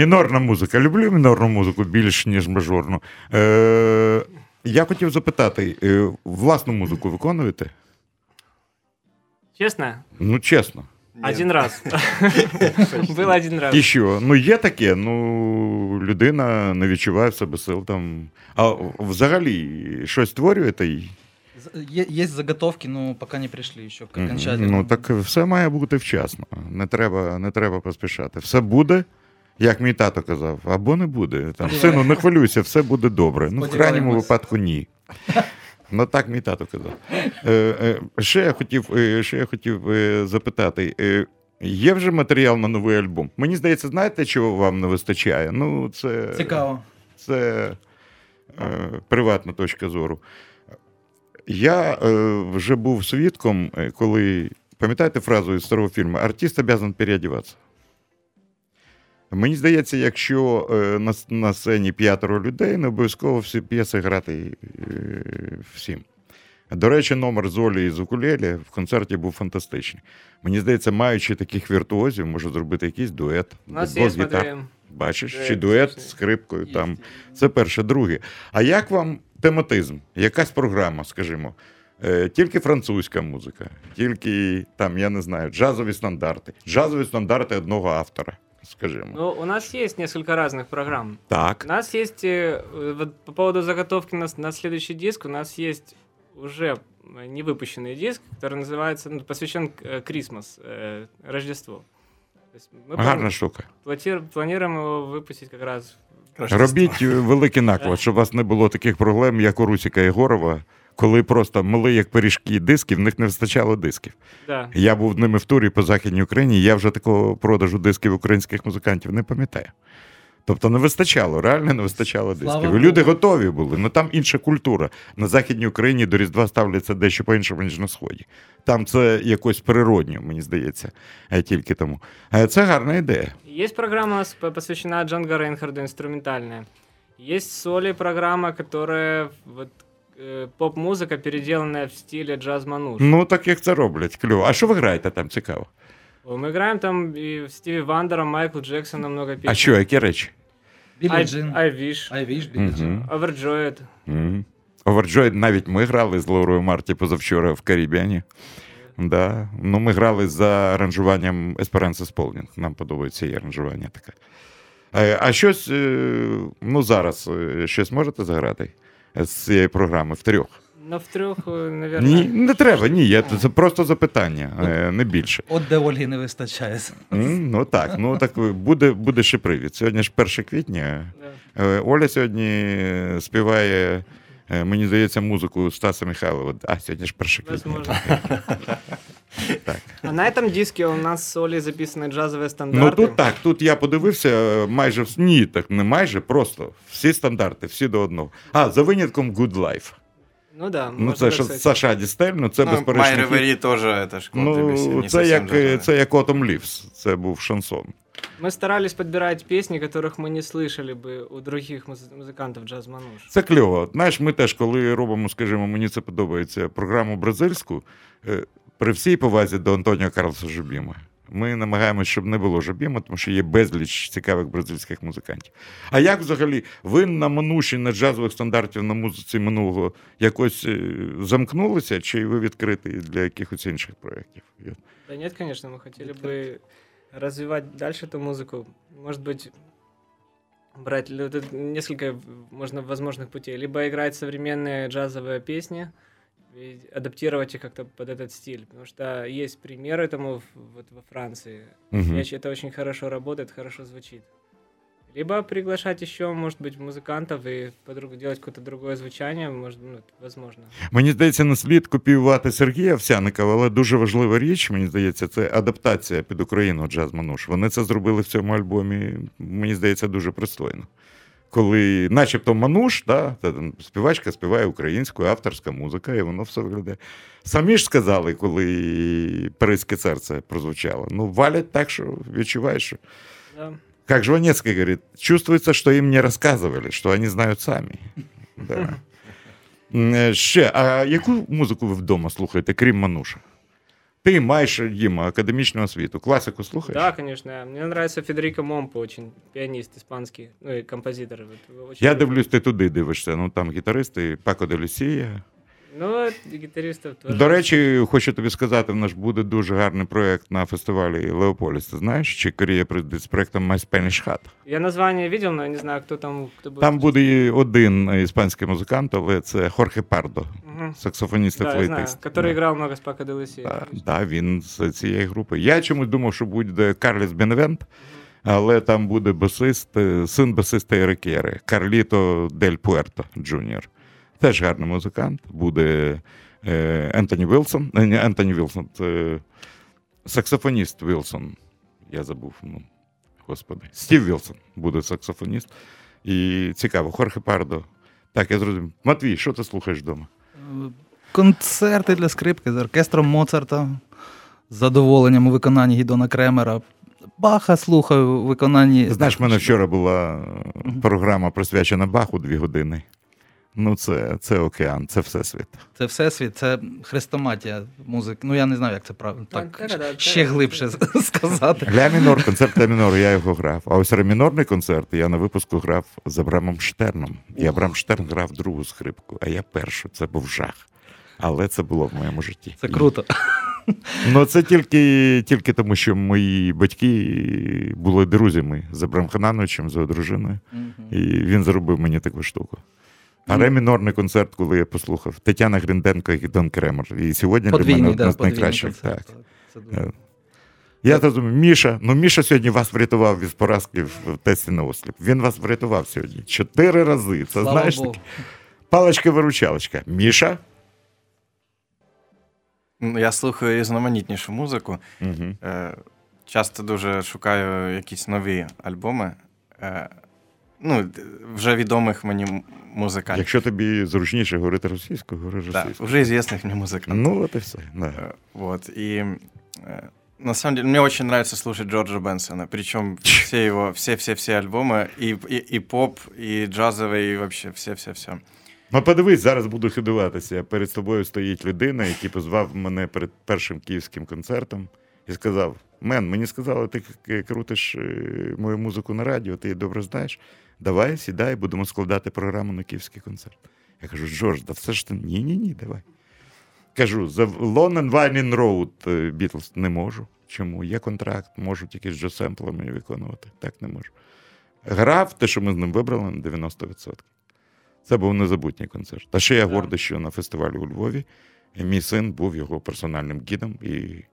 S1: Мінорна музика. Люблю мінорну музику більш, ніж мажорну. Е, я хотів запитати, е, власну музику виконуєте?
S2: Честно?
S1: Ну, чесно.
S2: Один раз. Был один раз.
S1: І що? Ну, є таке, ну, людина не відчуває в себе сил там. А взагалі щось створюєте? і-
S4: Є, є заготовки, но пока не пришли еще к
S1: Мгм.
S4: окончательному.
S1: Ну, так все має бути вчасно. Не треба, не треба поспішати. Все буде, як мій тато казав, або не буде. Там, Сину, не хвилюйся, все буде добре. Ну, в крайньому випадку ні. Ну так мій тато казав. Е, е, ще я хотів, е, ще я хотів е, запитати. Е, Є вже матеріал на новий альбом. Мені здається, знаєте, чого вам не вистачає? Ну, це,
S4: Цікаво.
S1: це е, приватна точка зору. Я е, вже був свідком, коли, пам'ятаєте фразу із старого фільму Артист обязан переодіватися. Мені здається, якщо е, на, на сцені п'ятеро людей, не обов'язково всі п'єси грати е, всім. До речі, номер з Олі з в концерті був фантастичний. Мені здається, маючи таких віртуозів, можу зробити якийсь дует.
S2: У нас є,
S1: гітар. Бачиш,
S2: дует,
S1: чи дует з скрипкою
S4: Є.
S1: там. Це перше. Друге. А як вам тематизм? Якась програма, скажімо? Е, Тільки французька музика, тільки там, я не знаю, джазові стандарти. Джазові стандарти одного автора, скажімо.
S2: Ну, у нас есть несколько разных программ. У
S1: Так.
S2: нас есть, э, вот по поводу заготовки на, на следующий диск, у нас есть уже э, невыпущенный диск, который называется, ну, посвящен э, Christmas, э, Рождеству. То есть мы
S1: Гарна
S2: плани-
S1: штука.
S2: плати- планируем его выпустить как раз
S1: Робіть е, великий наклад, щоб у вас не було таких проблем, як у Русіка Єгорова, коли просто мили як пиріжки диски, в них не вистачало дисків.
S2: Да.
S1: Я був ними в турі по Західній Україні, я вже такого продажу дисків українських музикантів не пам'ятаю. Тобто не вистачало, реально не вистачало
S4: Слава
S1: дисків. І
S4: Богу.
S1: люди готові були. Ну там інша культура. На Західній Україні до Різдва ставляться дещо по-іншому, ніж на Сході. Там це якось природньо, мені здається, е, тільки тому. Е, Це гарна ідея.
S2: Есть программа, у нас по- посвящена Джанго Рейнхарду, инструментальная. Есть соли программа, которая вот э, поп-музыка, переделанная в стиле джаз-мануш.
S1: Ну, так як це роблять. Кльово. А що ви граєте там цікаво?
S2: Мы играем там и Стиви Вандера, Майкл Джексона много песен.
S1: А що, які речі?
S4: Білі Джин.
S2: I Wish,
S4: I wish, Білі Джин.
S2: Overjoyed.
S1: Мгм. Overjoyed навіть ми грали з Лаурою Марті позавчора в Карібіані. Да. Ну, ми грали за аранжуванням Esperanza Spalding. Нам подобається її аранжування таке. Е, А щось, е, ну зараз е, щось можете заграти з цієї програми в трьох?
S2: Но в трех, наверное.
S1: Ні, не треба, ні. Я, це просто запитання, е, не більше.
S4: От де Ольги не вистачає.
S1: М, Ну так, ну так буде, буде ще привід. Сьогодні ж 1 квітня. Е, Оля сьогодні співає, е, мені здається, музику Стаса Михайлова. А, сьогодні ж 1 квітня.
S2: Возможно.
S1: Так.
S2: А на этом диске у нас с Олей записаны джазовые
S1: Ну
S2: стандарты.
S1: тут так, тут я подивився е, майже вс- ні, так не майже, просто всі стандарти, всі до одного. А, за винятком Good Life.
S2: Ну да.
S1: Ну
S2: можно
S1: це
S2: так
S1: ж
S2: сказать.
S1: Саша Дістель, ну це
S5: Ну,
S1: безперечно.
S5: Май
S1: хіт.
S5: Ревері теж, це ж Клод Дебюсі,
S1: Ну,
S5: не
S1: це
S5: совсем
S1: як, е,
S5: джазове.
S1: це як Autumn Leaves, це був шансон.
S2: Мы старались подбирать песни, которых мы не слышали бы у других муз- музыкантов джаз-мануш.
S1: Це кльово. От Знаєш, ми теж, коли робимо, скажімо, мені це подобається, програму бразильську, е, при всій повазі до Антоніо Карлоса Жубіма. Ми намагаємося, щоб не було Жубіма, тому що є безліч цікавих бразильських музикантів. А як взагалі ви на мануші на джазових стандартів на музиці минулого якось е, замкнулися, чи ви відкриті для якихось інших проєктів?
S2: Да нет, конечно, мы хотели бы развивать дальше эту музыку. Может быть, брать ли- тут несколько можно возможных путей. Либо играть современные джазовые песни, и адаптировать их как-то под этот стиль. Потому что есть примеры этому в- вот во Франции.
S1: Мгм.
S2: Я считаю, это очень хорошо работает, хорошо звучит. Либо приглашать еще, может быть, музыкантов и подруг делать какое-то другое звучание, может, ну, это возможно.
S1: Мені здається, не слід копіювати Сергія Овсяникова, але дуже важлива річ, мені здається, це адаптація під Україну джаз Мануш. Вони це зробили в цьому альбомі, мені здається, дуже пристойно. Коли, начебто, Мануш, да, співачка співає українською, авторська музика, і воно все виглядає. Самі ж сказали, коли Паризьке серце прозвучало. Ну, валять так, що відчуваєш, що
S2: Да.
S1: Как Жванецкий говорит, чувствуется, что им не рассказывали, что они знают сами. Да. Е, Ще, а яку музику ви вдома слухаєте, крім Мануша? Ти маєш Діма, академічну освіту. Класику слухаєш?
S2: Да, конечно. Мне нравится Федерико Момпо, очень пианист испанский, ну и композитор. Вот, очень
S1: Я
S2: люблю.
S1: дивлюсь, ти туди дивишся. Ну там гітаристи, Пако де Люсія.
S2: Ну, и гитаристов тоже.
S1: До речі, хочу тобі сказати, в нас буде дуже гарний проєкт на фестивалі Леополіс. Ти знаєш, Чік Корія прийде з проєктом My Spanish Heart?
S2: Я название видел, но я не знаю, кто там, будет.
S1: Там буде один іспанський музикант, але це Хорхе Пардо,
S2: Мгм.
S1: саксофоніст і
S2: Да,
S1: флейтист.
S2: который
S1: Да.
S2: играл много с Пако де
S1: Так, да, він з цієї групи. Я чомусь думав, що буде Карліс Беневент, але там буде басист, син басиста Ерикєри, Карліто Дель Пуерто Джуніор. Теж гарний музикант. Буде е, Ентоні Вілсон. Не Ентоні Вілсон, це саксофоніст Вілсон. Я забув. Ну, господи. Стів Вілсон буде саксофоніст. І цікаво, Хорхе Пардо. Так, я зрозумів. Матвій, що ти слухаєш вдома?
S4: Концерти для скрипки з оркестром Моцарта з задоволенням у виконанні Гідона Кремера. Баха слухаю у виконанні.
S1: Знаєш, в мене вчора була програма присвячена Баху дві години. Ну, це, це океан, це всесвіт.
S4: Це всесвіт, це хрестоматія музики. Ну я не знаю, як це правильно. Так,
S2: Так,
S4: ще глибше сказати.
S1: Ля мінор, концерт ля мінор, я його грав. А ось ремінорний концерт я на випуску грав з Абрамом Штерном. І Абрам Штерн грав другу скрипку, а я першу. Це був жах. Але це було в моєму житті.
S4: Це круто.
S1: Ну це тільки, тільки тому, що мої батьки були друзями з Абрам Ханановичем, з його дружиною. І він зробив мені таку штуку. А ремінорний концерт, коли я послухав Тетяна Грінденко і Дон Кремер. І сьогодні для мене
S4: Подвійний,
S1: одна
S4: да,
S1: з найкращих.
S4: концерт.
S1: Так.
S4: Це дуже-
S1: Е, Я так думаю, Міша, ну Міша сьогодні вас врятував від поразки в тесті на осліп. Він вас врятував сьогодні. Чотири рази. Це
S4: Слава
S1: знаєш
S4: Богу.
S1: таке? паличка-виручалочка. Міша.
S5: Ну, Я слухаю різноманітнішу музику.
S1: Угу.
S5: Е, Часто дуже шукаю якісь нові альбоми Е, Ну, д- вже відомих мені м- музикантів.
S1: Якщо тобі зручніше говорити російською, говори
S5: Да,
S1: російською.
S5: уже известных мне музыкантов.
S1: Ну, от і все. Да.
S5: Э, Вот. И э, на самом деле мне очень нравится слушать Джорджа Бенсона. Причем все его, все-все-все альбомы, и, и, и поп, и джазовый, и вообще все-все-все.
S1: Ну, подивись, зараз буду хидуватися. Перед тобою стоїть людина, який позвав мене перед першим київським концертом і сказав: Мен, мені сказали, ти крутиш е, мою музику на радіо, ти її добре знаєш. Давай, сідай, будемо складати програму на київський концерт. Я кажу, Джордж, да все ж ти ні, ні, давай. Кажу, за Lone and Winding Road Бітлз не можу. Чому? Є контракт, можу тільки з джосемплами виконувати. Так не можу. Грав те, що ми з ним вибрали на 90%. Це був незабутній концерт. А ще я
S2: Да.
S1: гордий, що на фестивалі у Львові мій син був його персональним гідом. І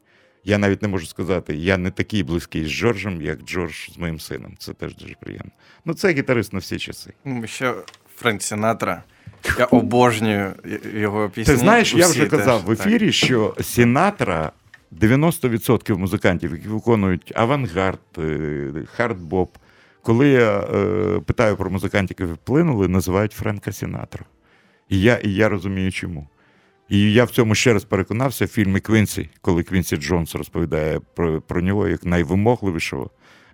S1: я навіть не можу сказати, я не такий близький з Джорджем, як Джордж з моїм сином. Це теж дуже приємно. Ну, це гітарист на всі часи.
S5: Ну, ще Френк Сінатра. Я обожнюю його пісні.
S1: Ти знаєш, я вже казав
S5: теж,
S1: в ефірі, що Сінатра 90% музикантів, які виконують авангард, е, хард-боп, коли я е, питаю про музикантів, які вплинули, називають Френка Сінатру. І я, і я розумію, чому. І я в цьому ще раз переконався в фільмі Квінсі, коли Квінсі Джонс розповідає про, про нього як найвимогливішого,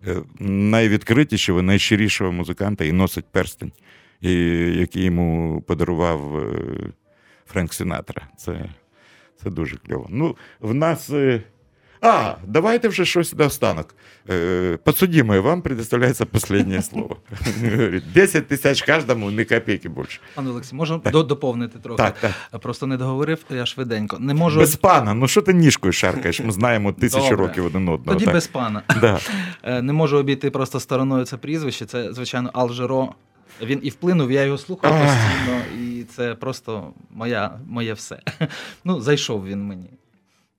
S1: е, найвідкритішого, найщирішого музиканта і носить перстень, і, який йому подарував е, Френк Сінатра. Це, це дуже кльово. Ну, в нас. А, давайте вже щось наостанок. Е, Подсудимые, вам предоставляется последнее слово. Говорит, 10 тисяч кожному, не копійки більше.
S4: Пане Олексій, можна до- доповнити трохи?
S1: Так, так.
S4: Просто не договорив, я швиденько. Не можу.
S1: Без пана, ну що ти ніжкою шаркаєш? Ми знаємо тисячу
S4: Добре.
S1: років один одного.
S4: Тоді
S1: так?
S4: без пана.
S1: Да.
S4: Е, Не можу обійти просто стороною це прізвище. Це, звичайно, Алжеро. Він і вплинув, я його слухав постійно, і це просто моя, моє все. Ну, зайшов він мені.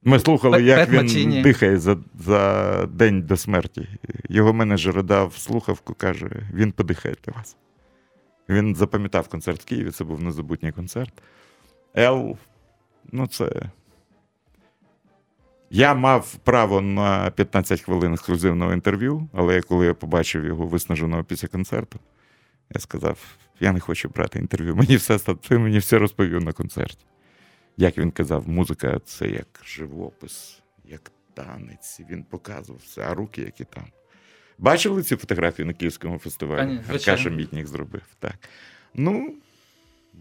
S1: Ми слухали, як він дихає за, за день до смерті. Його менеджер дав слухавку, каже, він подихає для вас. Він запам'ятав концерт в Києві, це був незабутній концерт. Ел, ну це. Я мав право на 15 хвилин ексклюзивного інтерв'ю, але коли я побачив його виснаженого після концерту, я сказав: я не хочу брати інтерв'ю. Мені все ти мені все розповів на концерті. Як він казав, музика це як живопис, як танець. Він показував все, а руки, які там. Бачили ці фотографії на Київському фестивалі? Аркаша Мітнік зробив. Так. Ну,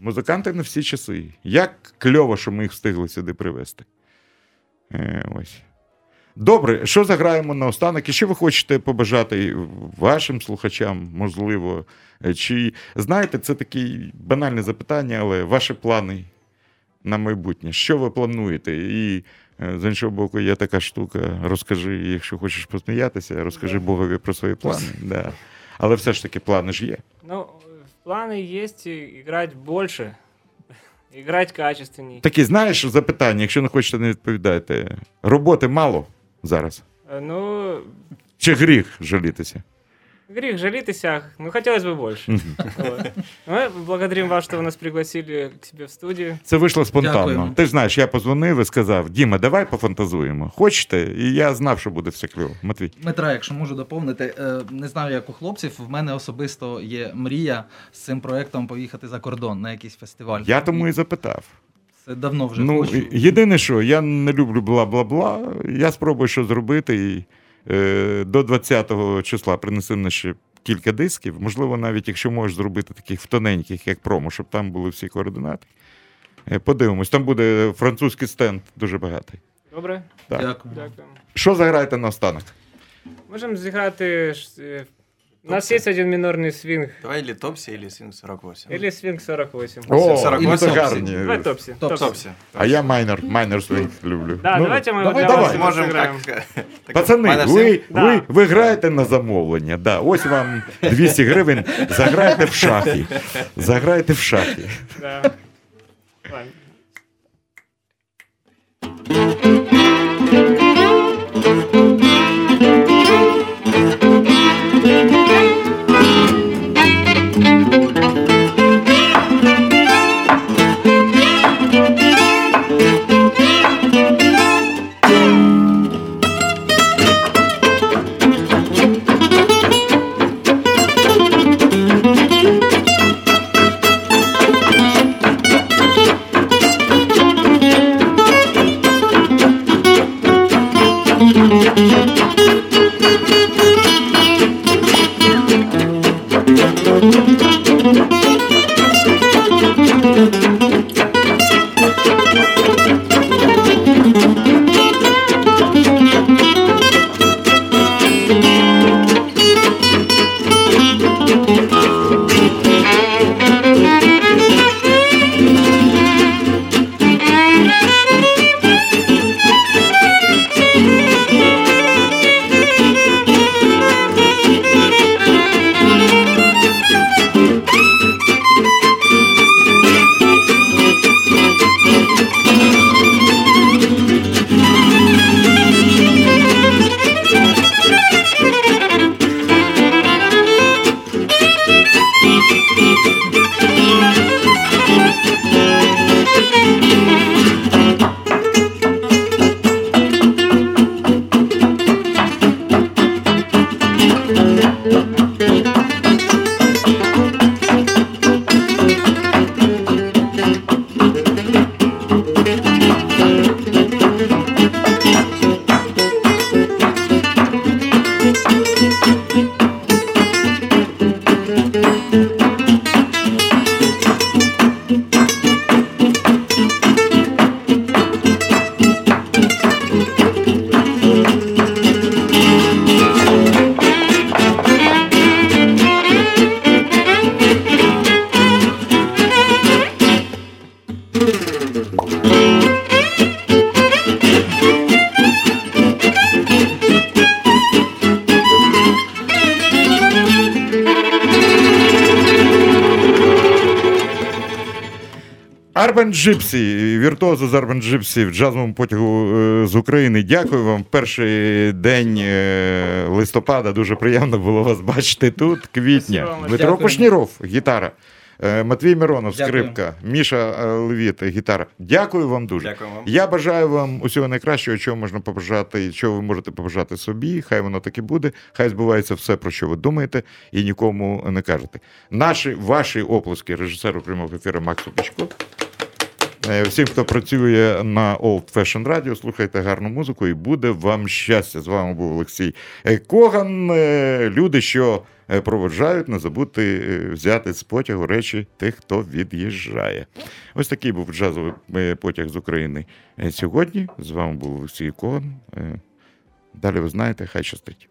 S1: музиканти на всі часи. Як кльово, що ми їх встигли сюди привезти. Е, ось. Добре, що заграємо на останок? І що ви хочете побажати вашим слухачам, можливо? Чи знаєте, це таке банальне запитання, але ваші плани на майбутнє? Що ви плануєте? І е, з іншого боку, є така штука. Розкажи, якщо хочеш посміятися, розкажи Богові про свої плани. Да. Але все ж таки плани ж є.
S2: Ну, планы есть и играть больше, играть качественней.
S1: Такі, знаєш, запитання, якщо не хочете, не відповідайте. Роботи мало зараз.
S2: Э, Ну,
S1: Чи гріх жалітися?
S2: грех жалитися, ну хотелось бы больше. Вот. Мы благодарим вас, что вы нас пригласили к себе в студию.
S1: Це вийшло спонтанно.
S4: Дякуємо.
S1: Ти ж знаєш, я позвонив і сказав: Діма, давай пофантазуємо. Хочете? І я знав, що буде все кльово. Матвій.
S4: Дмитра, якщо можу доповнити, е, не знаю, як у хлопців, в мене особисто є мрія з цим проектом поїхати за кордон на якийсь фестиваль.
S1: Я тому і запитав.
S4: Це давно вже
S1: Ну,
S4: хочу.
S1: єдине, що я не люблю бла-бла-бла. Я спробую що зробити. І, е, до 20-го числа принеси на ще кілька дисків. Можливо, навіть якщо можеш зробити таких тоненьких, як промо, щоб там були всі координати. Е, подивимось, там буде французький стенд дуже багатий.
S2: Добре,
S1: Так.
S4: Дякую.
S2: дякую.
S1: Що заграєте на останок?
S2: Можемо зіграти. ж, е, У нас есть один минорный свинг.
S5: Давай или Топси, или Свинг 48.
S2: Или свинг 48.
S1: О,
S5: 48
S1: ну це
S4: Топсі.
S1: гарні.
S2: Давай топси.
S4: Топ-
S5: Топси.
S1: А я майнер, майнер свинг люблю.
S2: Да,
S1: Ну,
S2: давайте мы
S1: давай,
S2: для вас
S1: давай.
S2: это
S5: Можем
S2: сыграем.
S5: как... так,
S1: Пацани,
S5: Майнер
S1: ви,
S5: Свинг?
S2: Да.
S1: ви, ви граєте на замовлення. Да, ось вам 200 гривень. Заграйте в шахи. Заграйте в шахи.
S2: Да. Ладно.
S1: Джипсі, віртуози з Арбан Джипсі в джазовому потягу е, з України. Дякую вам. Перший день е, листопада. Дуже приємно було вас бачити тут. Квітня. Дмитро
S4: Дякую.
S1: Кушніров, гітара. Е, Матвій Миронов,
S4: Дякую.
S1: скрипка, Міша е, Левіт, гітара. Дякую вам дуже.
S5: Дякую вам.
S1: Я бажаю вам усього найкращого, чого можна побажати, чого ви можете побажати собі. Хай воно так і буде. Хай збувається все, про що ви думаєте, і нікому не кажете. Наші ваші оплески режисеру прямого ефіру Максу Пічко. Е, Всім, хто працює на Old Fashion Radio, слухайте гарну музику і буде вам щастя. З вами був Олексій е, Коган. Е, Люди, що проводжають, не забудьте взяти з потягу речі тих, хто від'їжджає. Ось такий був джазовий потяг з України сьогодні. З вами був Олексій Коган. Далі ви знаєте, хай щастить.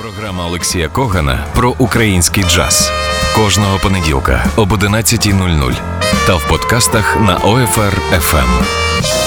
S6: Програма Олексія Когана про український джаз кожного понеділка об 11.00 та в подкастах на OFR.